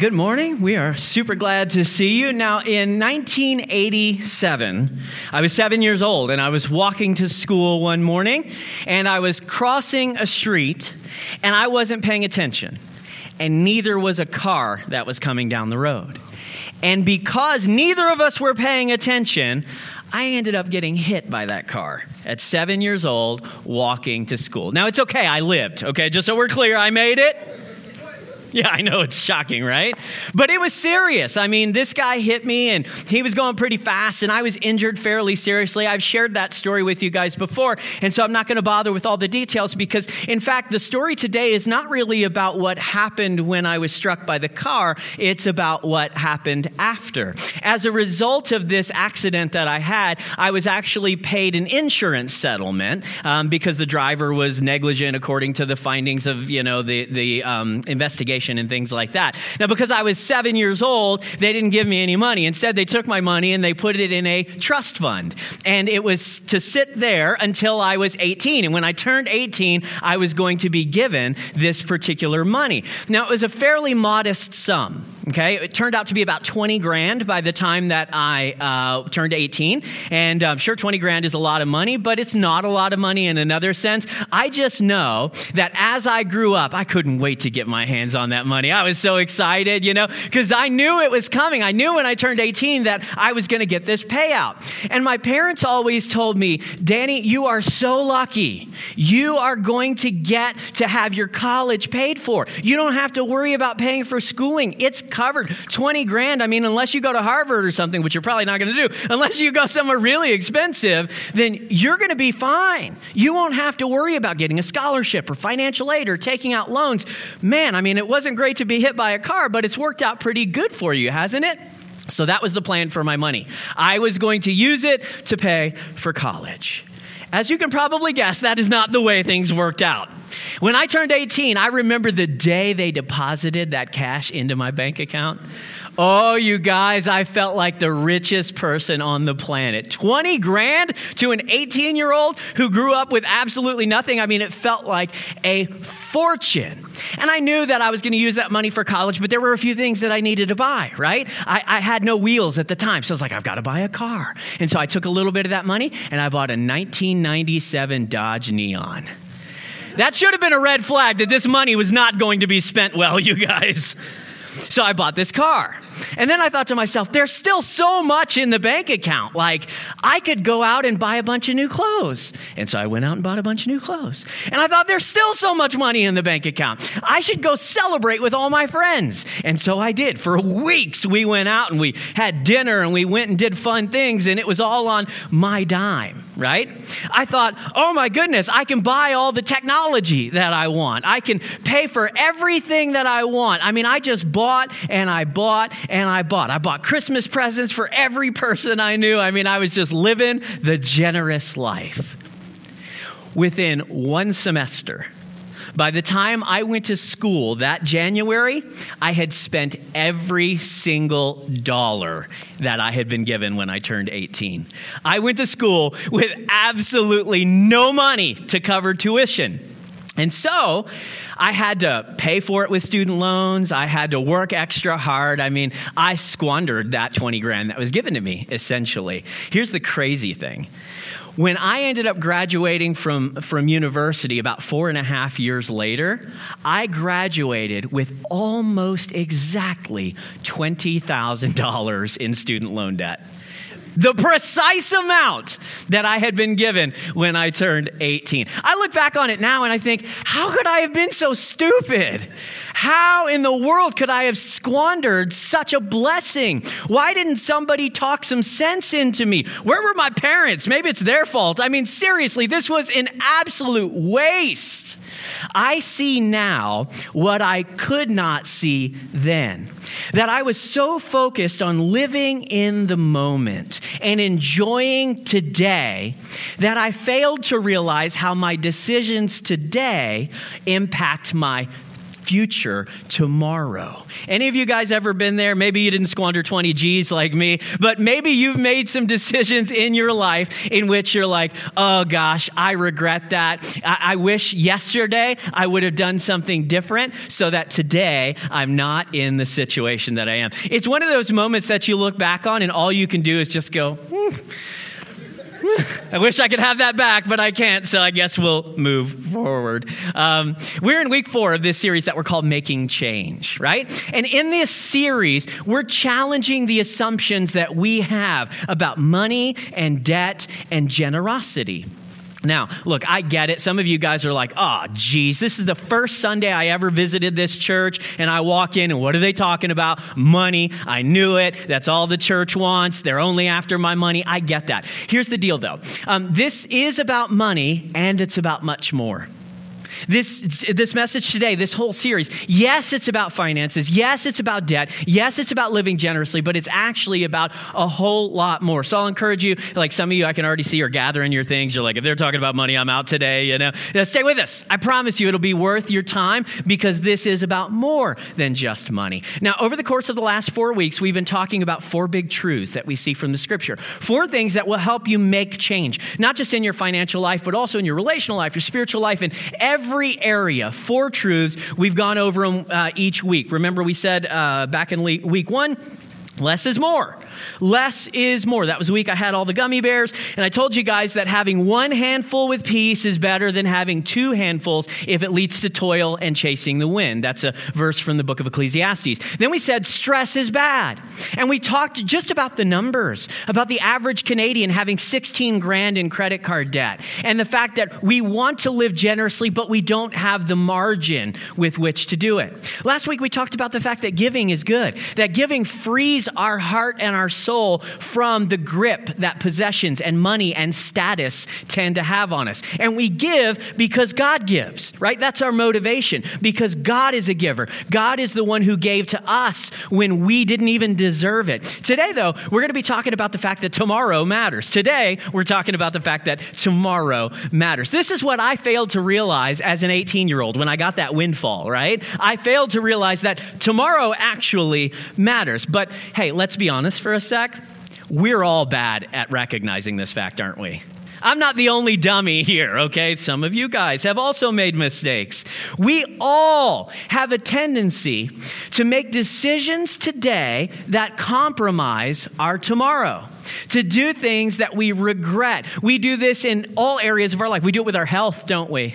Good morning. We are super glad to see you. Now, in 1987, I was seven years old and I was walking to school one morning and I was crossing a street and I wasn't paying attention, and neither was a car that was coming down the road. And because neither of us were paying attention, I ended up getting hit by that car at seven years old walking to school. Now, it's okay, I lived, okay? Just so we're clear, I made it. Yeah, I know it's shocking, right? But it was serious. I mean, this guy hit me and he was going pretty fast and I was injured fairly seriously. I've shared that story with you guys before, and so I'm not going to bother with all the details because, in fact, the story today is not really about what happened when I was struck by the car, it's about what happened after. As a result of this accident that I had, I was actually paid an insurance settlement um, because the driver was negligent according to the findings of, you know, the, the um, investigation and things like that. Now, because I was seven years old, they didn't give me any money. Instead, they took my money and they put it in a trust fund. And it was to sit there until I was 18. And when I turned 18, I was going to be given this particular money. Now, it was a fairly modest sum. Okay, it turned out to be about 20 grand by the time that I uh, turned 18. And I'm sure 20 grand is a lot of money, but it's not a lot of money in another sense. I just know that as I grew up, I couldn't wait to get my hands on that money. I was so excited, you know, because I knew it was coming. I knew when I turned 18 that I was going to get this payout. And my parents always told me, Danny, you are so lucky. You are going to get to have your college paid for. You don't have to worry about paying for schooling. It's covered. 20 grand, I mean, unless you go to Harvard or something, which you're probably not going to do, unless you go somewhere really expensive, then you're going to be fine. You won't have to worry about getting a scholarship or financial aid or taking out loans. Man, I mean, it wasn't great to be hit by a car, but it's worked out pretty good for you, hasn't it? So that was the plan for my money. I was going to use it to pay for college. As you can probably guess, that is not the way things worked out. When I turned 18, I remember the day they deposited that cash into my bank account. Oh, you guys, I felt like the richest person on the planet. 20 grand to an 18 year old who grew up with absolutely nothing. I mean, it felt like a fortune. And I knew that I was going to use that money for college, but there were a few things that I needed to buy, right? I, I had no wheels at the time. So I was like, I've got to buy a car. And so I took a little bit of that money and I bought a 1997 Dodge Neon. That should have been a red flag that this money was not going to be spent well, you guys. So I bought this car. And then I thought to myself, there's still so much in the bank account. Like, I could go out and buy a bunch of new clothes. And so I went out and bought a bunch of new clothes. And I thought, there's still so much money in the bank account. I should go celebrate with all my friends. And so I did. For weeks, we went out and we had dinner and we went and did fun things. And it was all on my dime, right? I thought, oh my goodness, I can buy all the technology that I want. I can pay for everything that I want. I mean, I just bought and I bought and I bought. I bought Christmas presents for every person I knew. I mean, I was just living the generous life. Within one semester, by the time I went to school that January, I had spent every single dollar that I had been given when I turned 18. I went to school with absolutely no money to cover tuition. And so I had to pay for it with student loans. I had to work extra hard. I mean, I squandered that 20 grand that was given to me, essentially. Here's the crazy thing. When I ended up graduating from, from university about four and a half years later, I graduated with almost exactly $20,000 in student loan debt the precise amount that I had been given when I turned 18. I look back on it now and I think, how could I have been so stupid? How in the world could I have squandered such a blessing? Why didn't somebody talk some sense into me? Where were my parents? Maybe it's their fault. I mean, seriously, this was an absolute waste. I see now what I could not see then. That I was so focused on living in the moment and enjoying today that I failed to realize how my decisions today impact my future tomorrow. Any of you guys ever been there? Maybe you didn't squander 20 G's like me, but maybe you've made some decisions in your life in which you're like, oh gosh, I regret that. I, I wish yesterday I would have done something different so that today I'm not in the situation that I am. It's one of those moments that you look back on and all you can do is just go, hmm. I wish I could have that back, but I can't, so I guess we'll move forward. Um, we're in week four of this series that we're called Making Change, right? And in this series, we're challenging the assumptions that we have about money and debt and generosity. Now, look, I get it. Some of you guys are like, oh, geez, this is the first Sunday I ever visited this church. And I walk in, and what are they talking about? Money. I knew it. That's all the church wants. They're only after my money. I get that. Here's the deal, though um, this is about money, and it's about much more. This, this message today, this whole series, yes, it's about finances. Yes, it's about debt. Yes, it's about living generously, but it's actually about a whole lot more. So I'll encourage you, like some of you I can already see are gathering your things. You're like, if they're talking about money, I'm out today, you know. Stay with us. I promise you it'll be worth your time because this is about more than just money. Now, over the course of the last four weeks, we've been talking about four big truths that we see from the scripture. Four things that will help you make change, not just in your financial life, but also in your relational life, your spiritual life, and every every area, four truths. We've gone over them uh, each week. Remember, we said uh, back in week one, less is more. Less is more. That was the week I had all the gummy bears. And I told you guys that having one handful with peace is better than having two handfuls if it leads to toil and chasing the wind. That's a verse from the book of Ecclesiastes. Then we said stress is bad. And we talked just about the numbers, about the average Canadian having 16 grand in credit card debt, and the fact that we want to live generously, but we don't have the margin with which to do it. Last week we talked about the fact that giving is good, that giving frees our heart and our soul from the grip that possessions and money and status tend to have on us. And we give because God gives, right? That's our motivation because God is a giver. God is the one who gave to us when we didn't even deserve it. Today, though, we're going to be talking about the fact that tomorrow matters. Today, we're talking about the fact that tomorrow matters. This is what I failed to realize as an 18 year old when I got that windfall, right? I failed to realize that tomorrow actually matters. But hey, let's be honest for a sec, we're all bad at recognizing this fact, aren't we? I'm not the only dummy here, okay? Some of you guys have also made mistakes. We all have a tendency to make decisions today that compromise our tomorrow, to do things that we regret. We do this in all areas of our life. We do it with our health, don't we?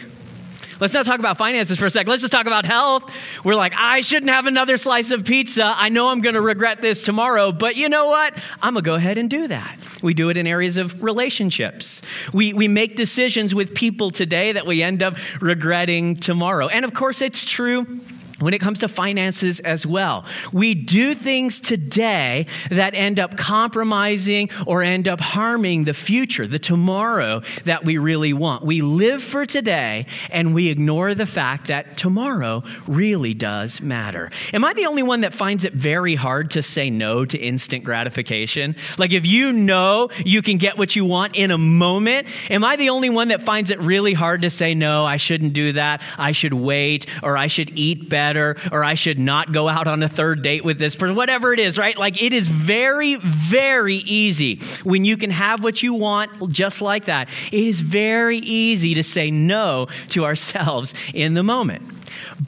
Let's not talk about finances for a sec. Let's just talk about health. We're like, I shouldn't have another slice of pizza. I know I'm going to regret this tomorrow, but you know what? I'm going to go ahead and do that. We do it in areas of relationships. We, we make decisions with people today that we end up regretting tomorrow. And of course, it's true when it comes to finances as well. We do things today that end up compromising or end up harming the future, the tomorrow that we really want. We live for today and we ignore the fact that tomorrow really does matter. Am I the only one that finds it very hard to say no to instant gratification? Like if you know you can get what you want in a moment, am I the only one that finds it really hard to say no, I shouldn't do that, I should wait, or I should eat better? Better, or I should not go out on a third date with this person, whatever it is, right? Like it is very, very easy when you can have what you want just like that. It is very easy to say no to ourselves in the moment.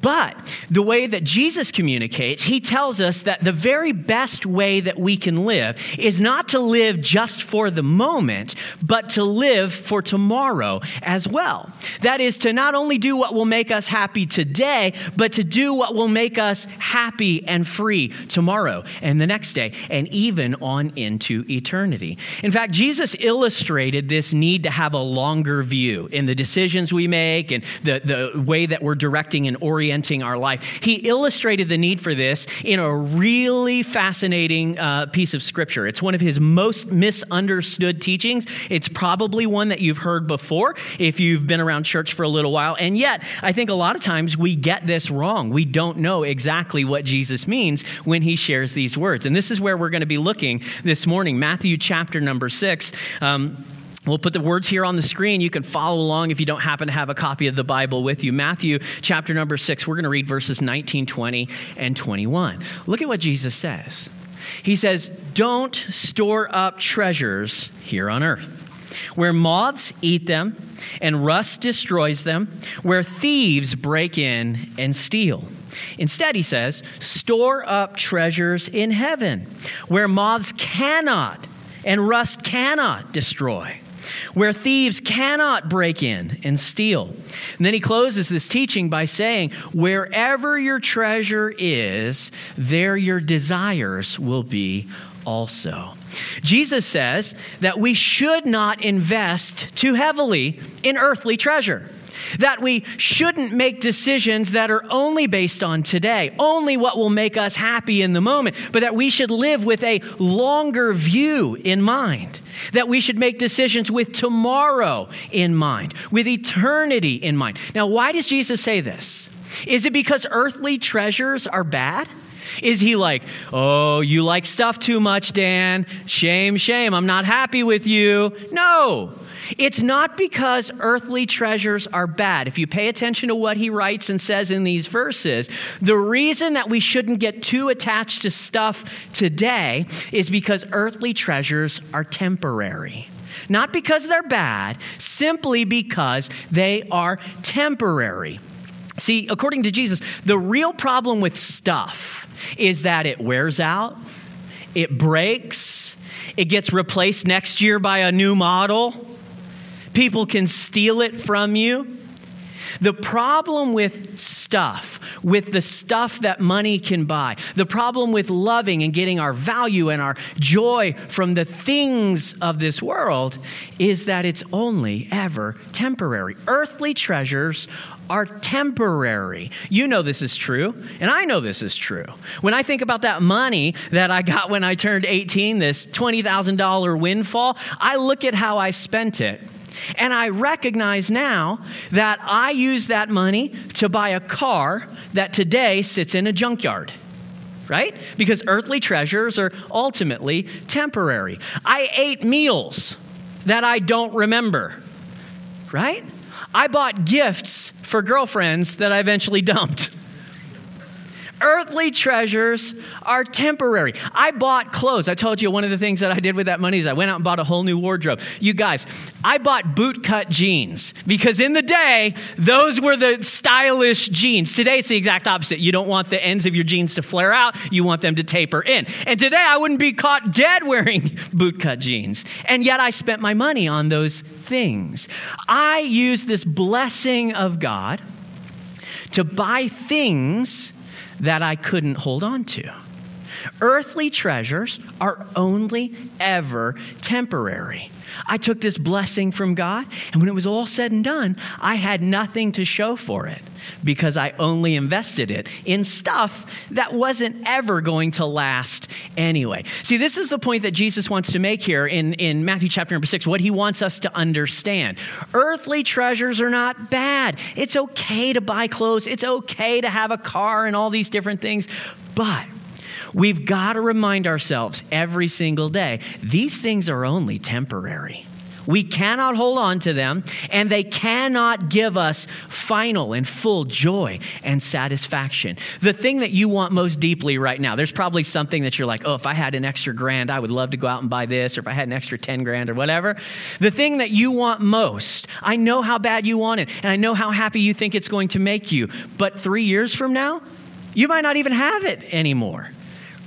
But the way that Jesus communicates, he tells us that the very best way that we can live is not to live just for the moment, but to live for tomorrow as well. That is to not only do what will make us happy today, but to do what will make us happy and free tomorrow and the next day and even on into eternity. In fact, Jesus illustrated this need to have a longer view in the decisions we make and the, the way that we're directing and orienting our life. He illustrated the need for this in a really fascinating uh, piece of scripture. It's one of his most misunderstood teachings. It's probably one that you've heard before if you've been around church for a little while. And yet, I think a lot of times we get this wrong. We don't know exactly what Jesus means when he shares these words. And this is where we're going to be looking this morning Matthew chapter number six. Um, We'll put the words here on the screen. You can follow along if you don't happen to have a copy of the Bible with you. Matthew chapter number 6, we're going to read verses 19, 20, and 21. Look at what Jesus says. He says, Don't store up treasures here on earth, where moths eat them and rust destroys them, where thieves break in and steal. Instead, he says, Store up treasures in heaven, where moths cannot and rust cannot destroy where thieves cannot break in and steal. And then he closes this teaching by saying, Wherever your treasure is, there your desires will be also. Jesus says that we should not invest too heavily in earthly treasure that we shouldn't make decisions that are only based on today, only what will make us happy in the moment, but that we should live with a longer view in mind. That we should make decisions with tomorrow in mind, with eternity in mind. Now, why does Jesus say this? Is it because earthly treasures are bad? Is he like, oh, you like stuff too much, Dan? Shame, shame. I'm not happy with you. No. It's not because earthly treasures are bad. If you pay attention to what he writes and says in these verses, the reason that we shouldn't get too attached to stuff today is because earthly treasures are temporary. Not because they're bad, simply because they are temporary. See, according to Jesus, the real problem with stuff is that it wears out, it breaks, it gets replaced next year by a new model People can steal it from you. The problem with stuff, with the stuff that money can buy, the problem with loving and getting our value and our joy from the things of this world is that it's only ever temporary. Earthly treasures are temporary. You know this is true, and I know this is true. When I think about that money that I got when I turned 18, this $20,000 windfall, I look at how I spent it. And I recognize now that I use that money to buy a car that today sits in a junkyard right? Because earthly treasures are ultimately temporary. I ate meals that I don't remember, right? I bought gifts for girlfriends that I eventually dumped. Earthly treasures are temporary. I bought clothes. I told you one of the things that I did with that money is I went out and bought a whole new wardrobe. You guys, I bought bootcut jeans because in the day, those were the stylish jeans. Today, it's the exact opposite. You don't want the ends of your jeans to flare out, you want them to taper in. And today, I wouldn't be caught dead wearing bootcut jeans. And yet, I spent my money on those things. I used this blessing of God to buy things that I couldn't hold on to. Earthly treasures are only ever temporary. I took this blessing from God, and when it was all said and done, I had nothing to show for it because I only invested it in stuff that wasn't ever going to last anyway. See, this is the point that Jesus wants to make here in, in Matthew chapter number six, what he wants us to understand. Earthly treasures are not bad. It's okay to buy clothes, it's okay to have a car and all these different things, but We've got to remind ourselves every single day these things are only temporary. We cannot hold on to them, and they cannot give us final and full joy and satisfaction. The thing that you want most deeply right now, there's probably something that you're like, oh, if I had an extra grand, I would love to go out and buy this, or if I had an extra 10 grand or whatever. The thing that you want most, I know how bad you want it, and I know how happy you think it's going to make you, but three years from now, you might not even have it anymore.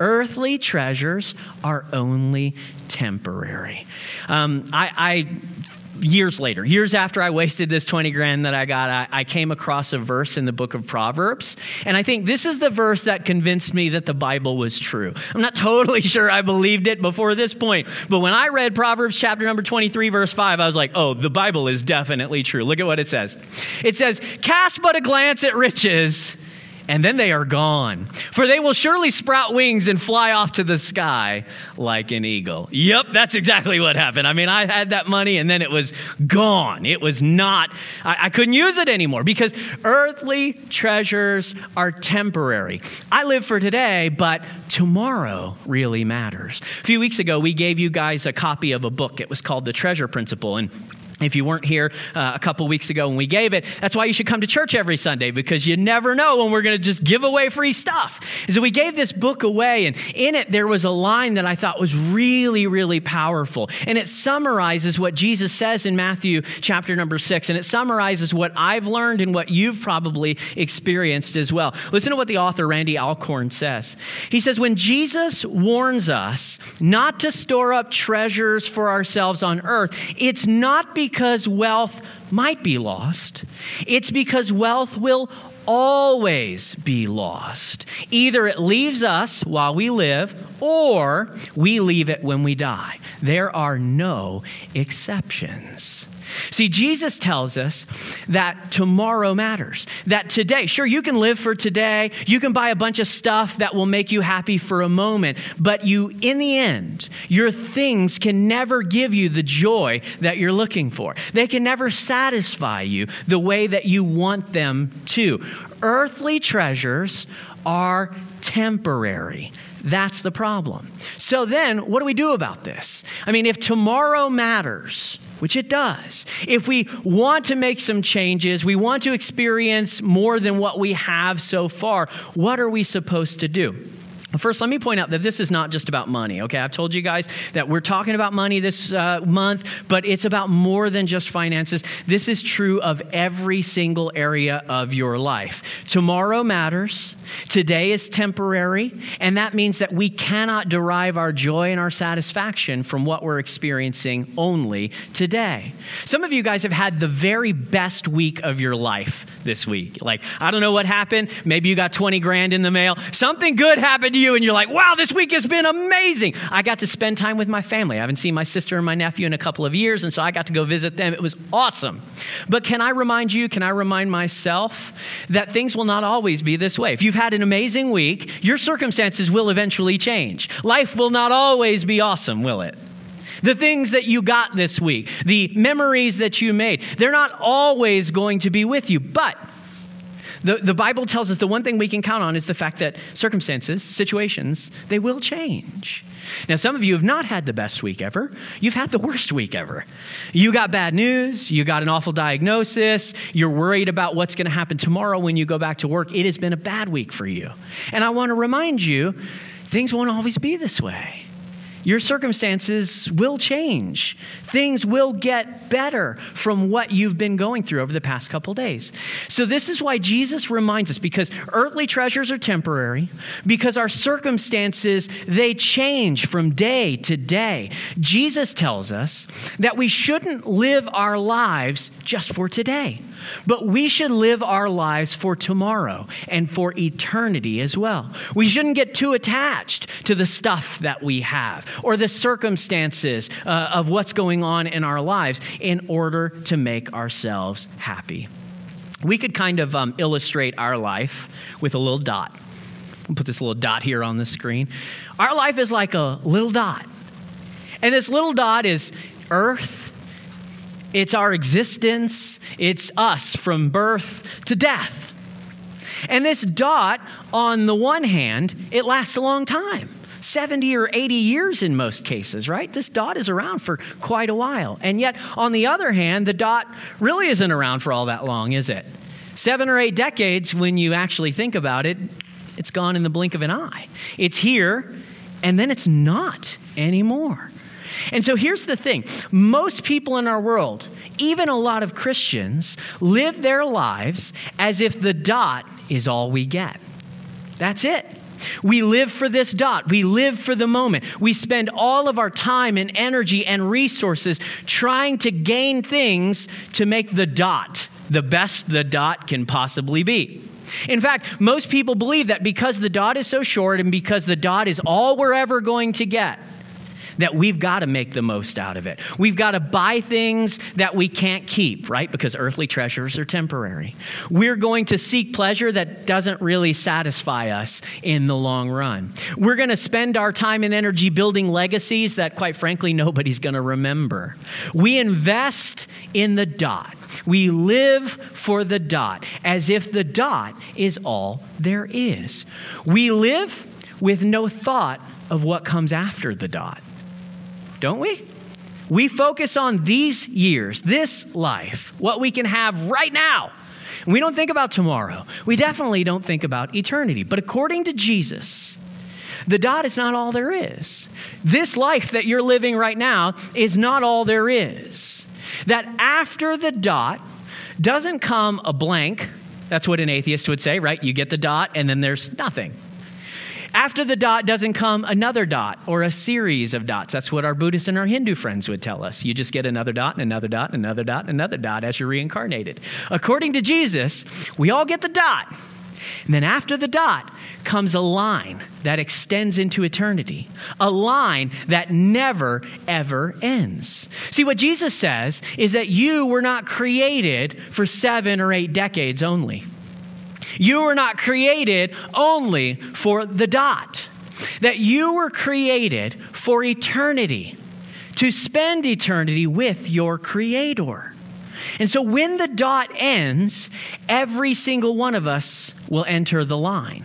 Earthly treasures are only temporary. Um, I, I years later, years after I wasted this 20 grand that I got, I, I, came across a verse in the book of Proverbs. And I think this is the verse that convinced me that the Bible was true. I'm not totally sure I believed it before this point, but when I read Proverbs chapter number 23, verse 5, I was like, oh, the Bible is definitely true. Look at what it says. It says, Cast but a glance at riches and then they are gone. For they will surely sprout wings and fly off to the sky like an eagle. Yep, that's exactly what happened. I mean, I had that money and then it was gone. It was not, I, I couldn't use it anymore because earthly treasures are temporary. I live for today, but tomorrow really matters. A few weeks ago, we gave you guys a copy of a book. It was called The Treasure Principle. And if you weren't here uh, a couple weeks ago when we gave it, that's why you should come to church every Sunday because you never know when we're going to just give away free stuff. And so we gave this book away, and in it there was a line that I thought was really, really powerful. And it summarizes what Jesus says in Matthew chapter number six, and it summarizes what I've learned and what you've probably experienced as well. Listen to what the author Randy Alcorn says. He says, When Jesus warns us not to store up treasures for ourselves on earth, it's not because because wealth might be lost, it's because wealth will always be lost. Either it leaves us while we live, or we leave it when we die. There are no exceptions. See, Jesus tells us that tomorrow matters, that today, sure, you can live for today, you can buy a bunch of stuff that will make you happy for a moment, but you, in the end, your things can never give you the joy that you're looking for. They can never satisfy you the way that you want them to. Earthly treasures are temporary. That's the problem. So then, what do we do about this? I mean, if tomorrow matters, which it does. If we want to make some changes, we want to experience more than what we have so far, what are we supposed to do? First, let me point out that this is not just about money, okay? I've told you guys that we're talking about money this uh, month, but it's about more than just finances. This is true of every single area of your life. Tomorrow matters, today is temporary, and that means that we cannot derive our joy and our satisfaction from what we're experiencing only today. Some of you guys have had the very best week of your life this week. Like, I don't know what happened. Maybe you got 20 grand in the mail. Something good happened you and you're like, wow, this week has been amazing. I got to spend time with my family. I haven't seen my sister and my nephew in a couple of years, and so I got to go visit them. It was awesome. But can I remind you, can I remind myself that things will not always be this way? If you've had an amazing week, your circumstances will eventually change. Life will not always be awesome, will it? The things that you got this week, the memories that you made, they're not always going to be with you. But the, the Bible tells us the one thing we can count on is the fact that circumstances, situations, they will change. Now, some of you have not had the best week ever. You've had the worst week ever. You got bad news. You got an awful diagnosis. You're worried about what's going to happen tomorrow when you go back to work. It has been a bad week for you. And I want to remind you things won't always be this way. Your circumstances will change. Things will get better from what you've been going through over the past couple days. So, this is why Jesus reminds us because earthly treasures are temporary, because our circumstances, they change from day to day. Jesus tells us that we shouldn't live our lives just for today. But we should live our lives for tomorrow and for eternity as well. We shouldn't get too attached to the stuff that we have or the circumstances uh, of what's going on in our lives in order to make ourselves happy. We could kind of um, illustrate our life with a little dot. I'll put this little dot here on the screen. Our life is like a little dot. And this little dot is earth it's our existence, it's us from birth to death. And this dot, on the one hand, it lasts a long time 70 or 80 years in most cases, right? This dot is around for quite a while. And yet, on the other hand, the dot really isn't around for all that long, is it? Seven or eight decades, when you actually think about it, it's gone in the blink of an eye. It's here, and then it's not anymore. And so here's the thing most people in our world, even a lot of Christians, live their lives as if the dot is all we get. That's it. We live for this dot. We live for the moment. We spend all of our time and energy and resources trying to gain things to make the dot the best the dot can possibly be. In fact, most people believe that because the dot is so short and because the dot is all we're ever going to get, that we've got to make the most out of it. We've got to buy things that we can't keep, right? Because earthly treasures are temporary. We're going to seek pleasure that doesn't really satisfy us in the long run. We're going to spend our time and energy building legacies that, quite frankly, nobody's going to remember. We invest in the dot. We live for the dot as if the dot is all there is. We live with no thought of what comes after the dot, don't we? We focus on these years, this life, what we can have right now. We don't think about tomorrow. We definitely don't think about eternity. But according to Jesus, the dot is not all there is. This life that you're living right now is not all there is. That after the dot doesn't come a blank. That's what an atheist would say, right? You get the dot and then there's nothing. After the dot doesn't come another dot or a series of dots. That's what our Buddhist and our Hindu friends would tell us. You just get another dot and another dot and another dot and another dot as you're reincarnated. According to Jesus, we all get the dot. And then after the dot comes a line that extends into eternity, a line that never, ever ends. See, what Jesus says is that you were not created for seven or eight decades only. You were not created only for the dot, that you were created for eternity, to spend eternity with your Creator. And so when the dot ends, every single one of us will enter the line.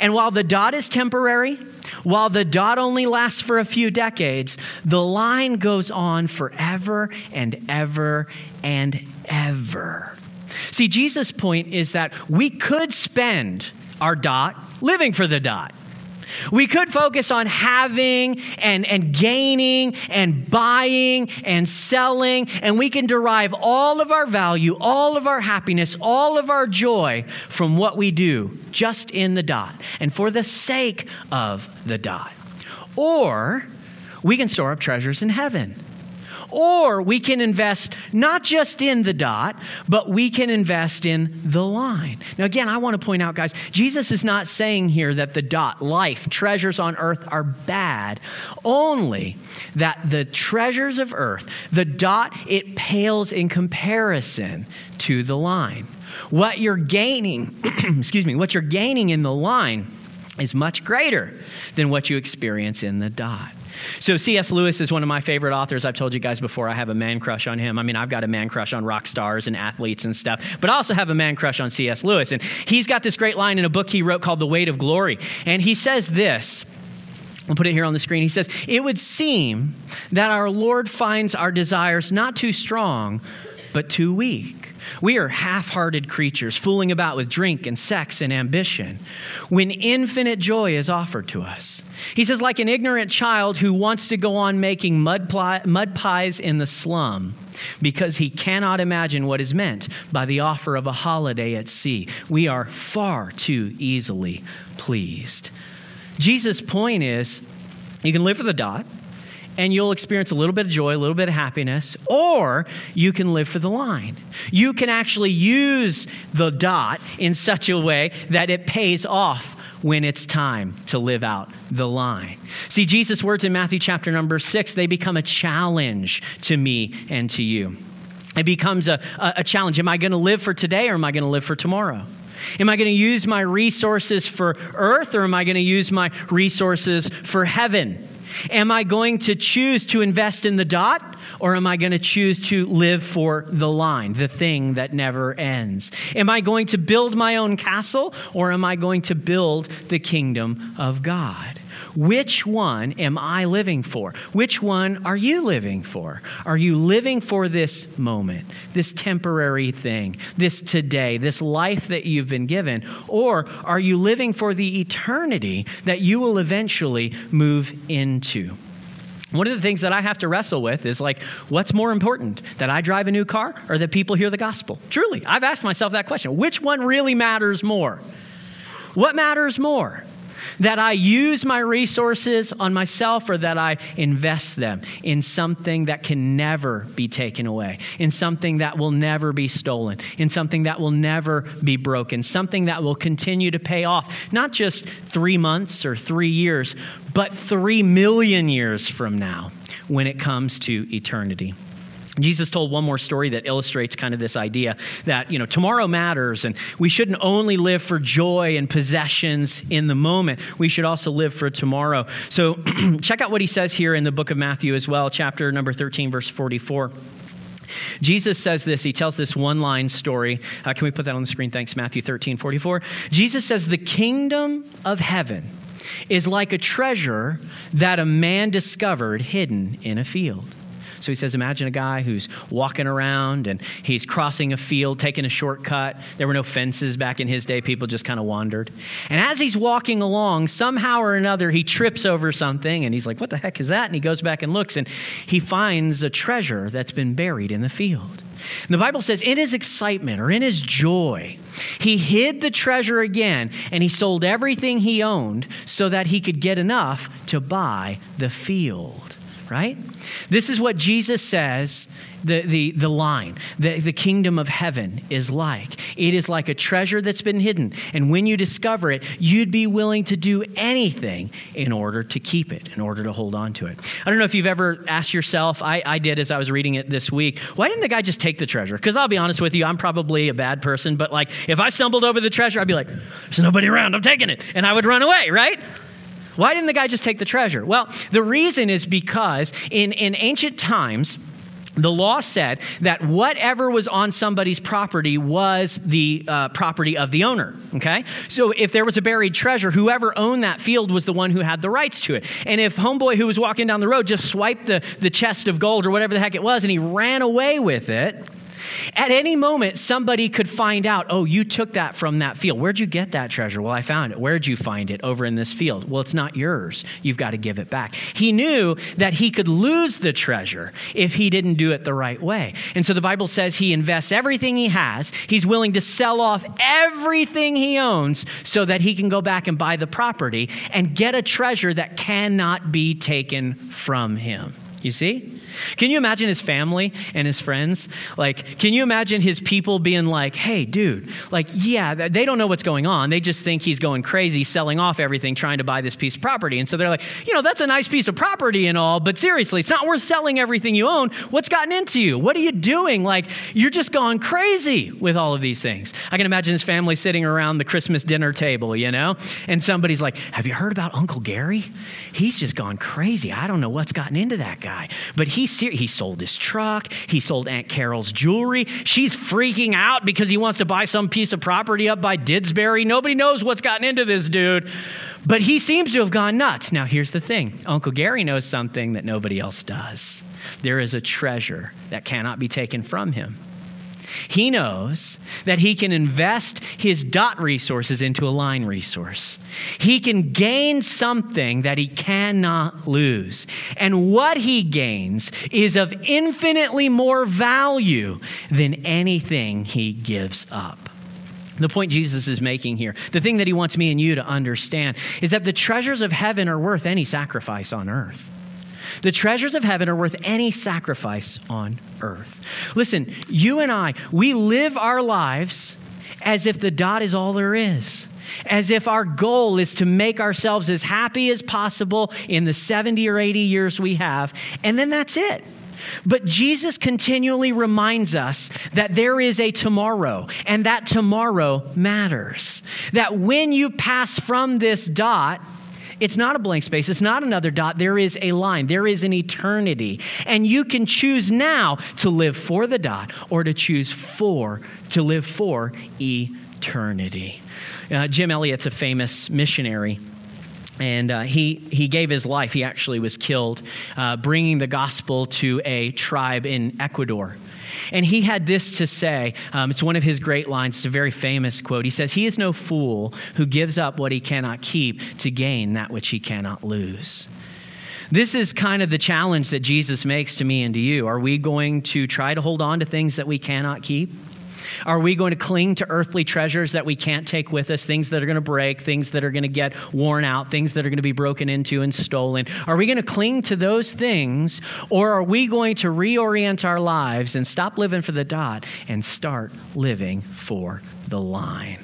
And while the dot is temporary, while the dot only lasts for a few decades, the line goes on forever and ever and ever. See, Jesus' point is that we could spend our dot living for the dot. We could focus on having and, and gaining and buying and selling, and we can derive all of our value, all of our happiness, all of our joy from what we do just in the dot and for the sake of the dot. Or we can store up treasures in heaven or we can invest not just in the dot, but we can invest in the line. Now, again, I want to point out, guys, Jesus is not saying here that the dot, life, treasures on earth are bad, only that the treasures of earth, the dot, it pales in comparison to the line. What you're gaining, excuse me, what you're gaining in the line is much greater than what you experience in the dot. So, C.S. Lewis is one of my favorite authors. I've told you guys before, I have a man crush on him. I mean, I've got a man crush on rock stars and athletes and stuff, but I also have a man crush on C.S. Lewis. And he's got this great line in a book he wrote called The Weight of Glory. And he says this. I'll put it here on the screen. He says, It would seem that our Lord finds our desires not too strong, but too weak. We are half hearted creatures fooling about with drink and sex and ambition when infinite joy is offered to us. He says, like an ignorant child who wants to go on making mud, pie, mud pies in the slum because he cannot imagine what is meant by the offer of a holiday at sea. We are far too easily pleased. Jesus' point is you can live for the dot and you'll experience a little bit of joy, a little bit of happiness, or you can live for the line. You can actually use the dot in such a way that it pays off when it's time to live out the line. See, Jesus' words in Matthew chapter number six, they become a challenge to me and to you. It becomes a, a challenge. Am I going to live for today or am I going to live for tomorrow? Am I going to use my resources for earth or am I going to use my resources for heaven? Am I going to choose to invest in the dot or am I going to choose to live for the line, the thing that never ends? Am I going to build my own castle or am I going to build the kingdom of God? Which one am I living for? Which one are you living for? Are you living for this moment, this temporary thing, this today, this life that you've been given? Or are you living for the eternity that you will eventually move into? One of the things that I have to wrestle with is like, what's more important, that I drive a new car or that people hear the gospel? Truly, I've asked myself that question. Which one really matters more? What matters more? That I use my resources on myself or that I invest them in something that can never be taken away, in something that will never be stolen, in something that will never be broken, something that will continue to pay off, not just three months or three years, but three million years from now when it comes to eternity. Jesus told one more story that illustrates kind of this idea that, you know, tomorrow matters and we shouldn't only live for joy and possessions in the moment. We should also live for tomorrow. So check out what he says here in the book of Matthew as well, chapter number 13, verse 44. Jesus says this. He tells this one line story. Uh, can we put that on the screen? Thanks, Matthew 13, 44. Jesus says, The kingdom of heaven is like a treasure that a man discovered hidden in a field. So he says, Imagine a guy who's walking around and he's crossing a field, taking a shortcut. There were no fences back in his day, people just kind of wandered. And as he's walking along, somehow or another, he trips over something and he's like, What the heck is that? And he goes back and looks and he finds a treasure that's been buried in the field. And the Bible says, in his excitement or in his joy, he hid the treasure again and he sold everything he owned so that he could get enough to buy the field right? This is what Jesus says the, the, the line the, the kingdom of heaven is like. It is like a treasure that's been hidden. And when you discover it, you'd be willing to do anything in order to keep it, in order to hold on to it. I don't know if you've ever asked yourself, I, I did as I was reading it this week, why didn't the guy just take the treasure? Because I'll be honest with you, I'm probably a bad person, but like if I stumbled over the treasure, I'd be like, there's nobody around, I'm taking it. And I would run away, right? Why didn't the guy just take the treasure? Well, the reason is because in, in ancient times, the law said that whatever was on somebody's property was the uh, property of the owner. Okay? So if there was a buried treasure, whoever owned that field was the one who had the rights to it. And if Homeboy, who was walking down the road, just swiped the, the chest of gold or whatever the heck it was and he ran away with it, at any moment, somebody could find out, oh, you took that from that field. Where'd you get that treasure? Well, I found it. Where'd you find it? Over in this field. Well, it's not yours. You've got to give it back. He knew that he could lose the treasure if he didn't do it the right way. And so the Bible says he invests everything he has. He's willing to sell off everything he owns so that he can go back and buy the property and get a treasure that cannot be taken from him. You see? Can you imagine his family and his friends? Like, can you imagine his people being like, hey, dude, like, yeah, they don't know what's going on. They just think he's going crazy, selling off everything, trying to buy this piece of property. And so they're like, you know, that's a nice piece of property and all, but seriously, it's not worth selling everything you own. What's gotten into you? What are you doing? Like, you're just going crazy with all of these things. I can imagine his family sitting around the Christmas dinner table, you know, and somebody's like, have you heard about Uncle Gary? He's just gone crazy. I don't know what's gotten into that guy, but he Ser- he sold his truck. He sold Aunt Carol's jewelry. She's freaking out because he wants to buy some piece of property up by Didsbury. Nobody knows what's gotten into this dude, but he seems to have gone nuts. Now, here's the thing Uncle Gary knows something that nobody else does. There is a treasure that cannot be taken from him. He knows that he can invest his dot resources into a line resource. He can gain something that he cannot lose. And what he gains is of infinitely more value than anything he gives up. The point Jesus is making here, the thing that he wants me and you to understand, is that the treasures of heaven are worth any sacrifice on earth. The treasures of heaven are worth any sacrifice on earth. Listen, you and I, we live our lives as if the dot is all there is. As if our goal is to make ourselves as happy as possible in the 70 or 80 years we have, and then that's it. But Jesus continually reminds us that there is a tomorrow, and that tomorrow matters. That when you pass from this dot, it's not a blank space. It's not another dot. There is a line. There is an eternity. And you can choose now to live for the dot or to choose for, to live for eternity. Uh, Jim Elliot's a famous missionary and uh, he, he gave his life. He actually was killed uh, bringing the gospel to a tribe in Ecuador. And he had this to say. Um, it's one of his great lines. It's a very famous quote. He says, He is no fool who gives up what he cannot keep to gain that which he cannot lose. This is kind of the challenge that Jesus makes to me and to you. Are we going to try to hold on to things that we cannot keep? Are we going to cling to earthly treasures that we can't take with us, things that are going to break, things that are going to get worn out, things that are going to be broken into and stolen? Are we going to cling to those things, or are we going to reorient our lives and stop living for the dot and start living for the line?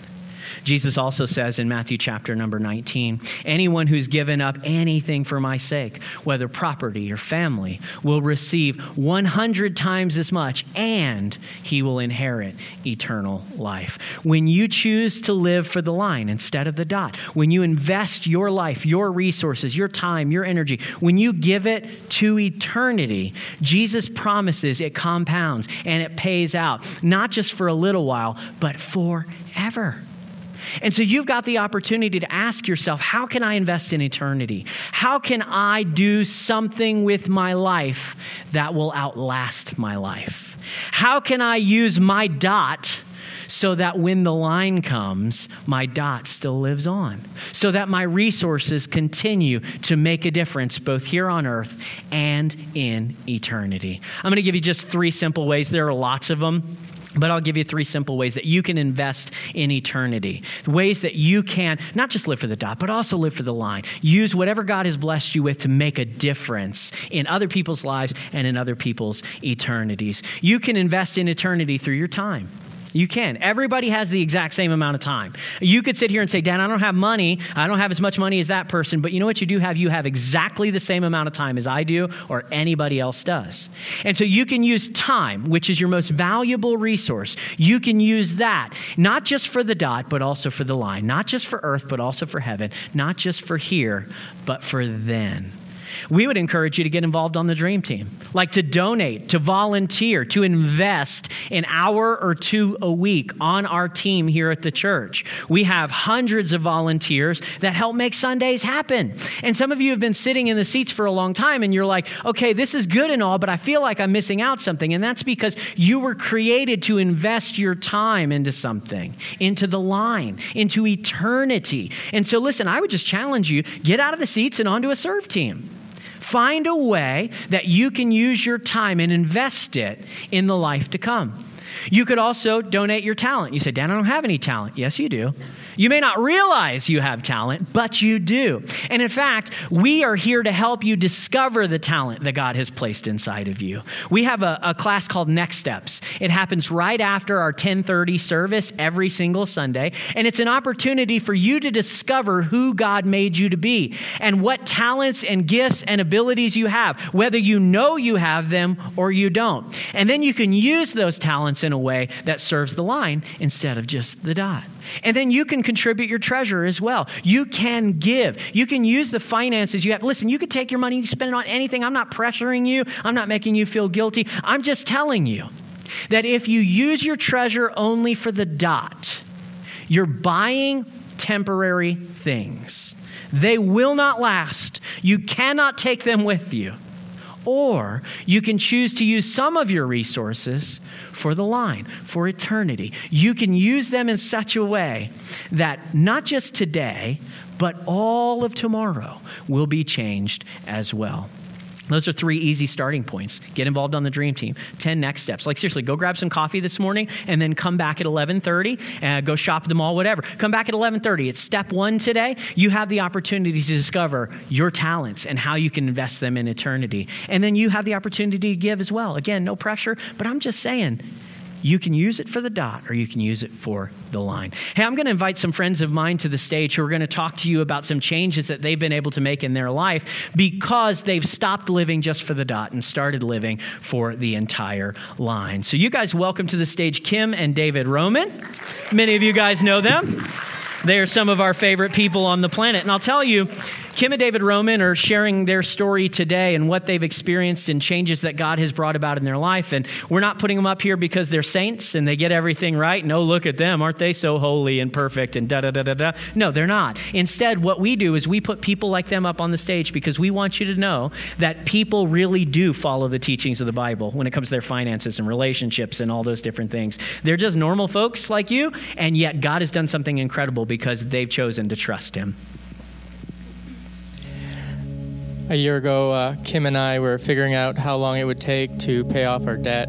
Jesus also says in Matthew chapter number 19 anyone who's given up anything for my sake, whether property or family, will receive 100 times as much and he will inherit eternal life. When you choose to live for the line instead of the dot, when you invest your life, your resources, your time, your energy, when you give it to eternity, Jesus promises it compounds and it pays out, not just for a little while, but forever. And so you've got the opportunity to ask yourself, how can I invest in eternity? How can I do something with my life that will outlast my life? How can I use my dot? so that when the line comes, my dot still lives on, so that my resources continue to make a difference both here on earth and in eternity. I'm going to give you just three simple ways. There are lots of them. But I'll give you three simple ways that you can invest in eternity. Ways that you can not just live for the dot, but also live for the line. Use whatever God has blessed you with to make a difference in other people's lives and in other people's eternities. You can invest in eternity through your time. You can. Everybody has the exact same amount of time. You could sit here and say, Dan, I don't have money. I don't have as much money as that person. But you know what you do have? You have exactly the same amount of time as I do or anybody else does. And so you can use time, which is your most valuable resource. You can use that, not just for the dot, but also for the line. Not just for earth, but also for heaven. Not just for here, but for then we would encourage you to get involved on the dream team, like to donate, to volunteer, to invest an hour or two a week on our team here at the church. We have hundreds of volunteers that help make Sundays happen. And some of you have been sitting in the seats for a long time and you're like, okay, this is good and all, but I feel like I'm missing out something. And that's because you were created to invest your time into something, into the line, into eternity. And so, listen, I would just challenge you get out of the seats and onto a serve team. Find a way that you can use your time and invest it in the life to come. You could also donate your talent. You say, Dan, I don't have any talent. Yes, you do. You may not realize you have talent, but you do. And in fact, we are here to help you discover the talent that God has placed inside of you. We have a, a class called Next Steps. It happens right after our 1030 service every single Sunday. And it's an opportunity for you to discover who God made you to be and what talents and gifts and abilities you have, whether you know you have them or you don't. And then you can use those talents in a way that serves the line instead of just the dot. And then you can contribute your treasure as well. You can give. You can use the finances you have. Listen, you could take your money, you spend it on anything. I'm not pressuring you, I'm not making you feel guilty. I'm just telling you that if you use your treasure only for the dot, you're buying temporary things. They will not last. You cannot take them with you. Or you can choose to use some of your resources for the line, for eternity. You can use them in such a way that not just today, but all of tomorrow will be changed as well. Those are three easy starting points. Get involved on the dream team. 10 next steps. Like seriously, go grab some coffee this morning and then come back at 11:30 and uh, go shop at the mall whatever. Come back at 11:30. It's step 1 today. You have the opportunity to discover your talents and how you can invest them in eternity. And then you have the opportunity to give as well. Again, no pressure, but I'm just saying you can use it for the dot or you can use it for the line. Hey, I'm going to invite some friends of mine to the stage who are going to talk to you about some changes that they've been able to make in their life because they've stopped living just for the dot and started living for the entire line. So, you guys, welcome to the stage Kim and David Roman. Many of you guys know them. They are some of our favorite people on the planet. And I'll tell you, Kim and David Roman are sharing their story today and what they've experienced and changes that God has brought about in their life. And we're not putting them up here because they're saints and they get everything right. No, look at them. Aren't they so holy and perfect and da da da da da? No, they're not. Instead, what we do is we put people like them up on the stage because we want you to know that people really do follow the teachings of the Bible when it comes to their finances and relationships and all those different things. They're just normal folks like you, and yet God has done something incredible because they've chosen to trust Him a year ago, uh, Kim and I were figuring out how long it would take to pay off our debt.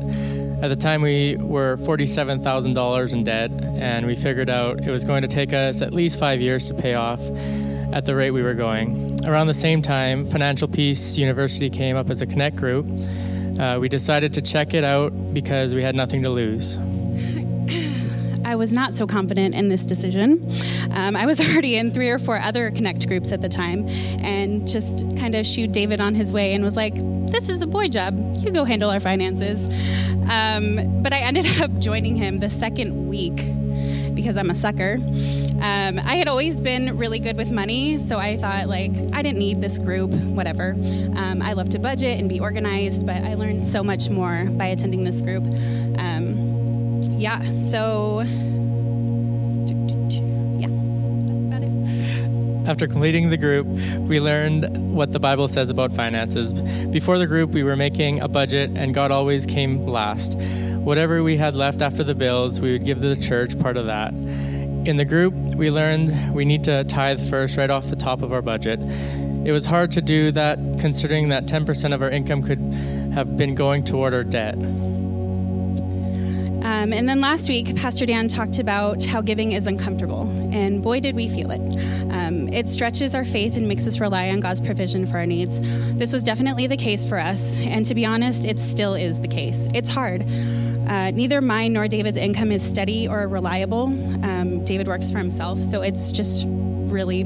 At the time, we were $47,000 in debt, and we figured out it was going to take us at least five years to pay off at the rate we were going. Around the same time, Financial Peace University came up as a Connect group. Uh, we decided to check it out because we had nothing to lose. I was not so confident in this decision. Um, I was already in three or four other Connect groups at the time and just kind of shooed David on his way and was like, This is a boy job. You go handle our finances. Um, but I ended up joining him the second week because I'm a sucker. Um, I had always been really good with money, so I thought, like, I didn't need this group, whatever. Um, I love to budget and be organized, but I learned so much more by attending this group. Um, yeah, so. After completing the group, we learned what the Bible says about finances. Before the group, we were making a budget, and God always came last. Whatever we had left after the bills, we would give to the church part of that. In the group, we learned we need to tithe first right off the top of our budget. It was hard to do that considering that 10% of our income could have been going toward our debt. Um, and then last week, Pastor Dan talked about how giving is uncomfortable, and boy, did we feel it. Um, it stretches our faith and makes us rely on God's provision for our needs. This was definitely the case for us, and to be honest, it still is the case. It's hard. Uh, neither mine nor David's income is steady or reliable. Um, David works for himself, so it's just really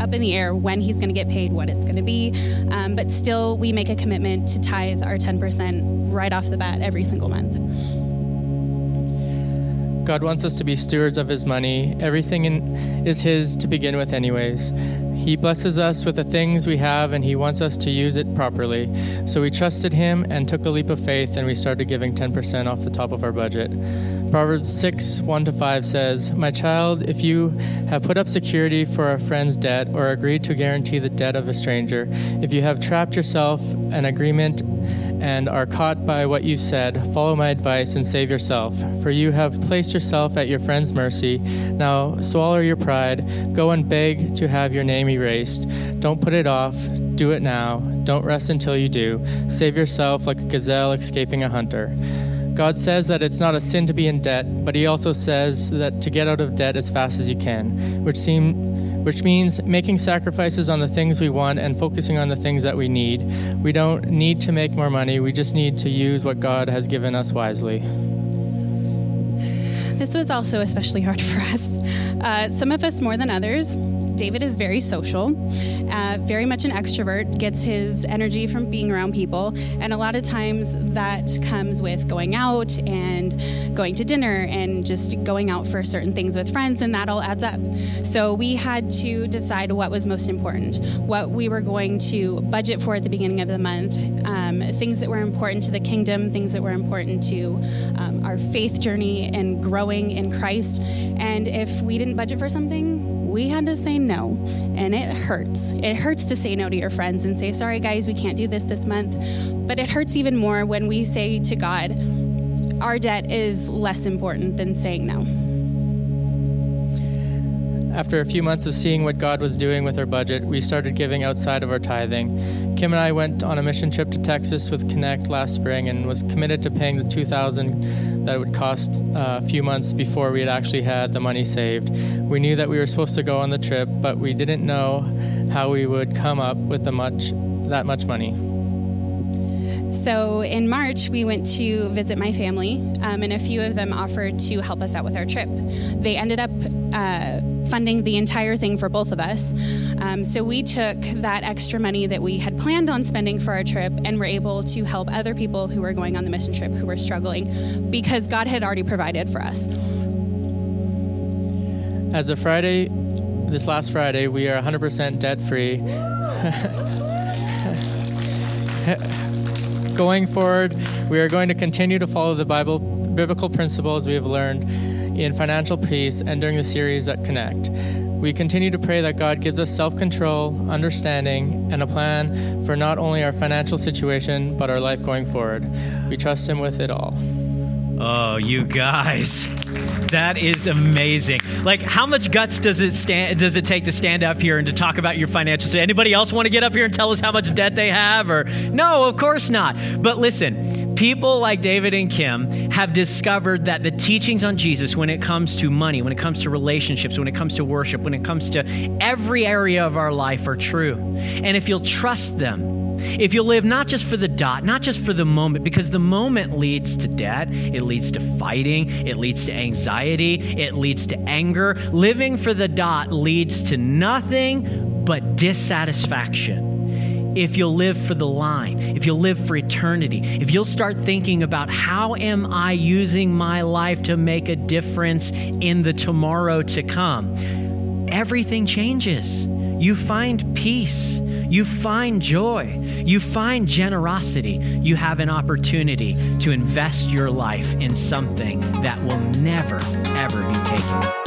up in the air when he's going to get paid, what it's going to be. Um, but still, we make a commitment to tithe our 10% right off the bat every single month. God wants us to be stewards of His money. Everything in, is His to begin with, anyways. He blesses us with the things we have and He wants us to use it properly. So we trusted Him and took a leap of faith and we started giving 10% off the top of our budget. Proverbs 6 1 to 5 says, My child, if you have put up security for a friend's debt or agreed to guarantee the debt of a stranger, if you have trapped yourself an agreement and are caught by what you said, follow my advice and save yourself. For you have placed yourself at your friend's mercy. Now swallow your pride. Go and beg to have your name erased. Don't put it off. Do it now. Don't rest until you do. Save yourself like a gazelle escaping a hunter. God says that it's not a sin to be in debt, but He also says that to get out of debt as fast as you can, which seem which means making sacrifices on the things we want and focusing on the things that we need. We don't need to make more money, we just need to use what God has given us wisely. This was also especially hard for us. Uh, some of us more than others. David is very social, uh, very much an extrovert, gets his energy from being around people. And a lot of times that comes with going out and going to dinner and just going out for certain things with friends, and that all adds up. So we had to decide what was most important, what we were going to budget for at the beginning of the month, um, things that were important to the kingdom, things that were important to um, our faith journey and growing in Christ. And if we didn't budget for something, we had to say no. And it hurts. It hurts to say no to your friends and say, sorry, guys, we can't do this this month. But it hurts even more when we say to God, our debt is less important than saying no. After a few months of seeing what God was doing with our budget, we started giving outside of our tithing. Kim and I went on a mission trip to Texas with Connect last spring and was committed to paying the 2000 that it would cost uh, a few months before we had actually had the money saved. We knew that we were supposed to go on the trip, but we didn't know how we would come up with much that much money. So in March, we went to visit my family, um, and a few of them offered to help us out with our trip. They ended up uh, funding the entire thing for both of us. Um, so we took that extra money that we had planned on spending for our trip and were able to help other people who were going on the mission trip who were struggling because God had already provided for us. As of Friday, this last Friday, we are 100% debt free. going forward, we are going to continue to follow the Bible biblical principles we have learned in financial peace and during the series at Connect. We continue to pray that God gives us self control, understanding, and a plan for not only our financial situation, but our life going forward. We trust Him with it all. Oh, you guys. That is amazing. Like, how much guts does it stand? Does it take to stand up here and to talk about your financial? Anybody else want to get up here and tell us how much debt they have? Or no, of course not. But listen, People like David and Kim have discovered that the teachings on Jesus, when it comes to money, when it comes to relationships, when it comes to worship, when it comes to every area of our life, are true. And if you'll trust them, if you'll live not just for the dot, not just for the moment, because the moment leads to debt, it leads to fighting, it leads to anxiety, it leads to anger. Living for the dot leads to nothing but dissatisfaction if you'll live for the line, if you'll live for eternity, if you'll start thinking about how am I using my life to make a difference in the tomorrow to come, everything changes. You find peace. You find joy. You find generosity. You have an opportunity to invest your life in something that will never, ever be taken.